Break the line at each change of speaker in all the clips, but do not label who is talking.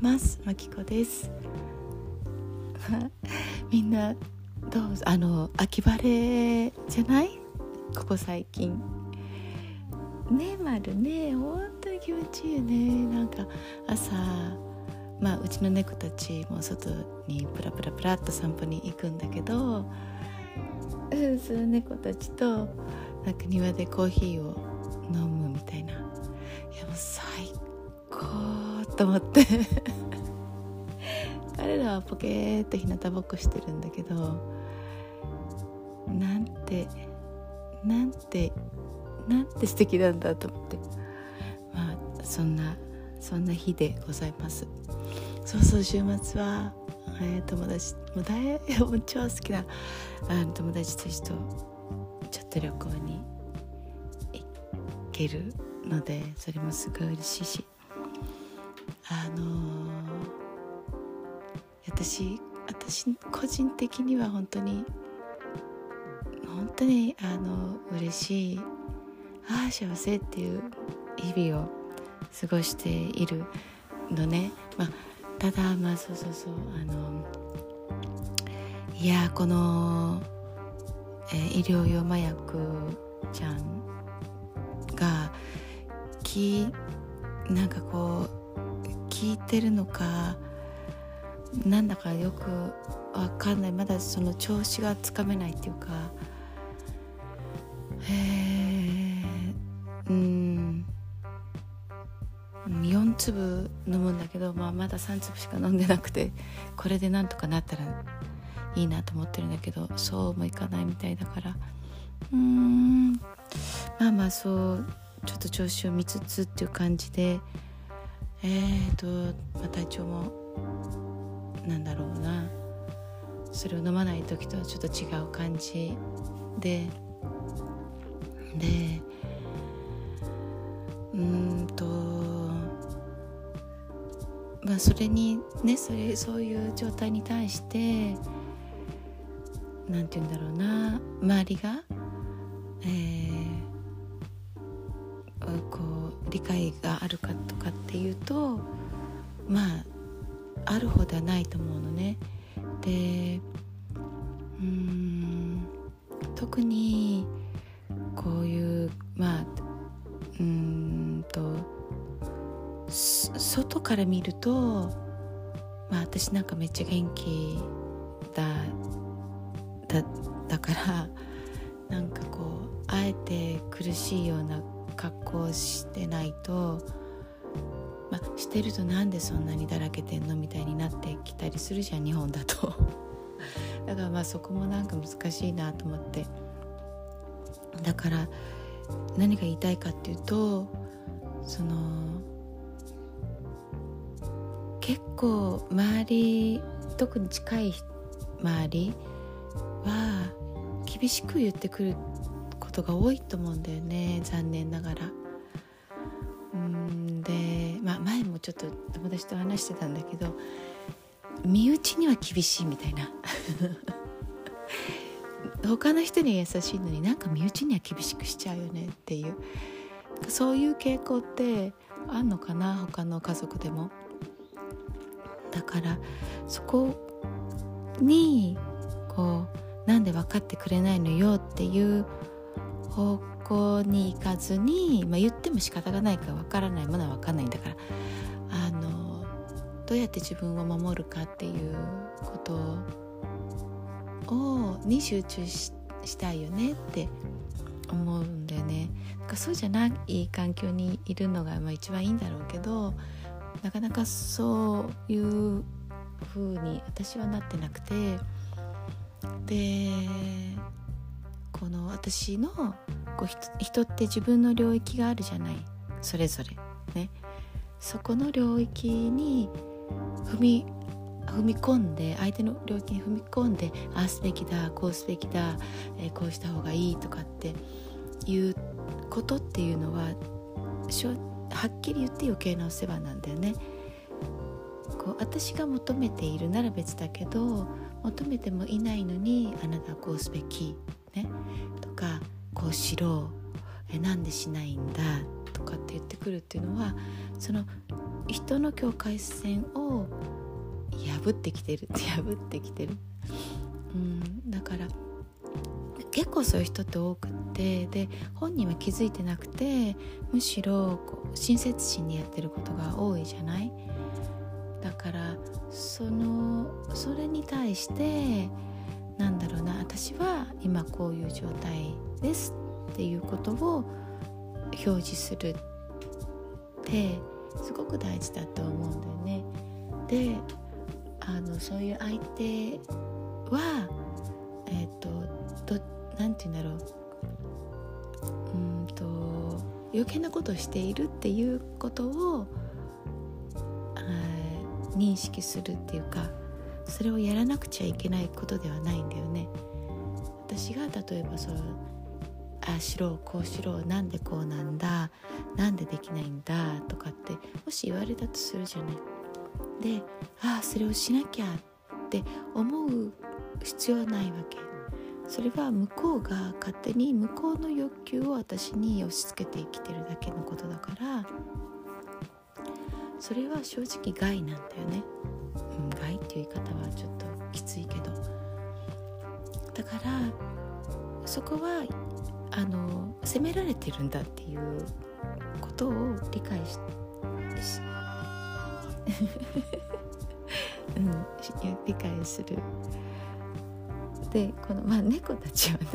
います。まきこです。みんなどう？あの秋晴れじゃない？ここ最近。ねまるね本当に気持ちいいよね。なんか朝まあうちの猫たちも外にプラプラプラっと散歩に行くんだけどその猫たちとなんか庭でコーヒーを飲むみたいな。いやもう最高。と思って。彼らはポケーっと日向ぼっこしてるんだけどなんてなんてなんて素敵なんだと思って。まあそんなそんな日でございます。そうそう週末は、えー、友達もう大もう超好きなあ友達たちとちょっと旅行に行けるのでそれもすごい嬉しいし。あの、私私個人的には本当に本当にあの嬉しいああ幸せっていう日々を過ごしているのね、まあ、ただまあそうそうそうあのいやこの、えー、医療用麻薬ちゃんがきなんかこう聞いてるのかなんだかよくわかんない。まだその調子がつかめないっていうか。へえうん。4粒飲むんだけど、まあ、まだ3粒しか飲んでなくてこれでなんとかなったらいいなと思ってるんだけどそうもいかないみたいだから。うーん。まあまあそうちょっと調子を見つつっていう感じでえーと、まあ、体調もなんだろうな。それを飲まない時とはちょっと違う感じで。でうんとまあそれにねそれそういう状態に対してなんて言うんだろうな。周りが、えー、とかっていうとまあある方ではないと思うのね。でうん特にこういうまあうんと外から見るとまあ私なんかめっちゃ元気だだだからなんかこうあえて苦しいような格好をしてないと、まあ、してるとなんでそんなにだらけてんのみたいになってきたりするじゃん日本だと だからまあそこもなんか難しいなと思ってだから何が言いたいかっていうとその結構周り特に近い周りは厳しく言ってくることが多いと思うんだよね残念ながら。もちょっと友達と話してたんだけど身内には厳しいみたいな。他の人には優しいのになんか身内には厳しくしちゃうよねっていう。そういう傾向ってあんのかな？他の家族でも。だからそこにこうなんで分かってくれないのよっていう方向に行かずに、まあ、言っても仕方がないから分からないものは分かんないんだから。どうやって自分を守るかっていうことをに集中したいよねって思うんだよね。なんかそうじゃない環境にいるのがまあ一番いいんだろうけどなかなかそういう風に私はなってなくてでこの私のこう人って自分の領域があるじゃない。それぞれ。ね。そこの領域に踏み踏み込んで相手の領域に踏み込んでああすべきだこうすべきだ、えー、こうした方がいいとかっていうことっていうのははっきり言って余計なお世話なんだよね。こう私が求めているなら別だけど求めてもいないのにあなたはこうすべき、ね、とかこうしろえなんでしないんだとかって言ってくるっていうのはその人の境界線を破ってきてる破ってきてる、うん、だから結構そういう人って多くってで本人は気づいてなくてむしろこう親切心にやってることが多いじゃない？だからそのそれに対してなんだろうな私は今こういう状態ですっていうことを表示するってすごく大事だと思うんだよね。であのそういう相手はえっ、ー、とどなんて言うんだろううんと余計なことをしているっていうことを認識するっていうかそれをやらなくちゃいけないことではないんだよね。私が例えばそうああしろこうしろなんでこうなんだなんでできないんだとかってもし言われたとするじゃない。でああそれをしなきゃって思う必要はないわけ。それは向こうが勝手に向こうの欲求を私に押し付けて生きてるだけのことだからそれは正直害なんだよね、うん、害っていう言い方はちょっときついけどだからそこはあの責められてるんだっていうことを理解ししうん、理解する。でこのまあ猫たちはね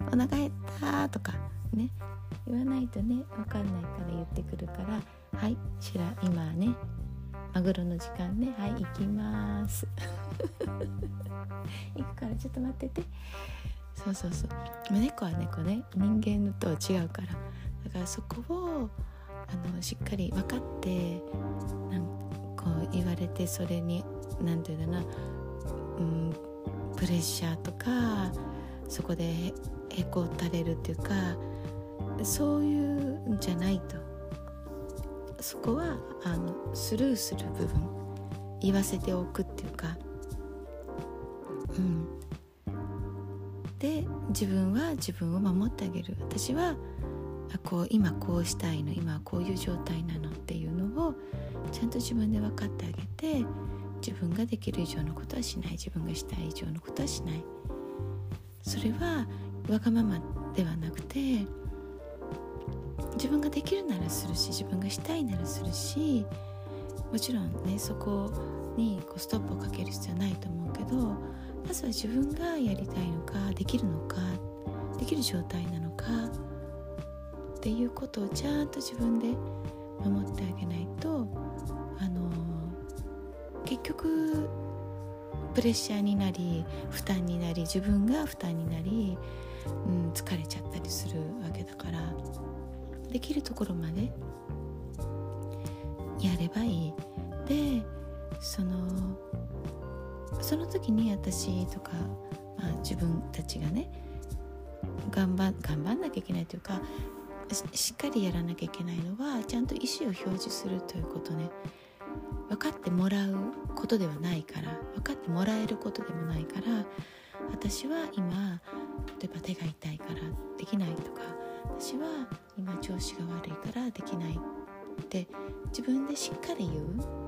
お腹減ったとかね言わないとね分かんないから言ってくるからはいしら今ねマグロの時間ねはい行きます。行くからちょっと待ってて。そうそうそう。猫は猫ね。人間とは違うから。だからそこをあのしっかり分かってなんこう言われてそれに何て言うんだな、うん、プレッシャーとかそこでへこたれるっていうかそういうんじゃないと。そこはあのスルーする部分。言わせておくっていうか。うん。で自分は自分を守ってあげる。私はこう今こうしたいの今はこういう状態なのっていうのをちゃんと自分で分かってあげて自分ができる以上のことはしない。自分がしたい以上のことはしない。それはわがままではなくて自分ができるならするし自分がしたいならするしもちろんねそこにこうストップをかける必要はないと思うけどまずは自分がやりたいのかできるのかできる状態なのかっていうことをちゃんと自分で守ってあげないとあの結局プレッシャーになり負担になり自分が負担になり、うん、疲れちゃったりするわけだからできるところまでやればいい。でそのその時に私とか、まあ、自分たちがね頑張頑張んなきゃいけないというかしっかりやらなきゃいけないのはちゃんと意思を表示するということね。分かってもらうことではないから分かってもらえることでもないから私は今例えば手が痛いからできないとか私は今調子が悪いからできないって自分でしっかり言う。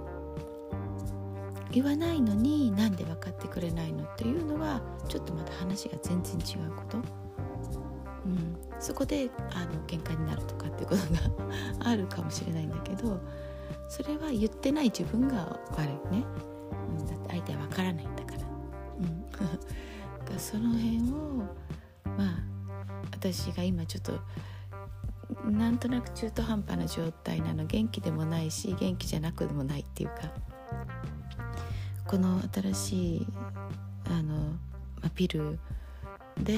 言わないのになんで分かってくれないのっていうのはちょっとまた話が全然違うこと、うん、そこであの喧嘩になるとかっていうことが あるかもしれないんだけどそれは言ってない自分が悪いね、うん、だって相手は分からないんだから,、うん、だその辺をまあ私が今ちょっとなんとなく中途半端な状態なの。元気でもないし元気じゃなくもないっていうか。この新しいあの、まあ、ピルで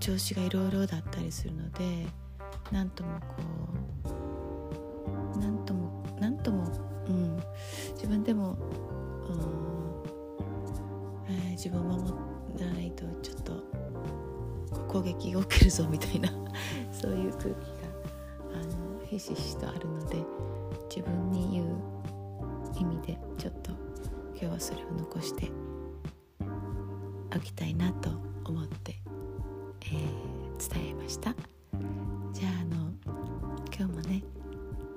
調子がいろいろだったりするのでなんともこうなんともなんとも、うん、自分でも、うんえー、自分を守らないとちょっと攻撃が起きるぞみたいな そういう空気があのひしひしとあるので自分に言う意味でちょっと今日はそれを残しておきたいなと思って、えー、伝えました。じゃああの今日もね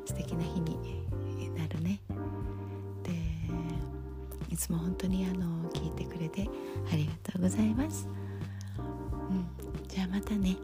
素敵な日になるね。でいつも本当にあの聞いてくれてありがとうございます、うん、じゃあまたね。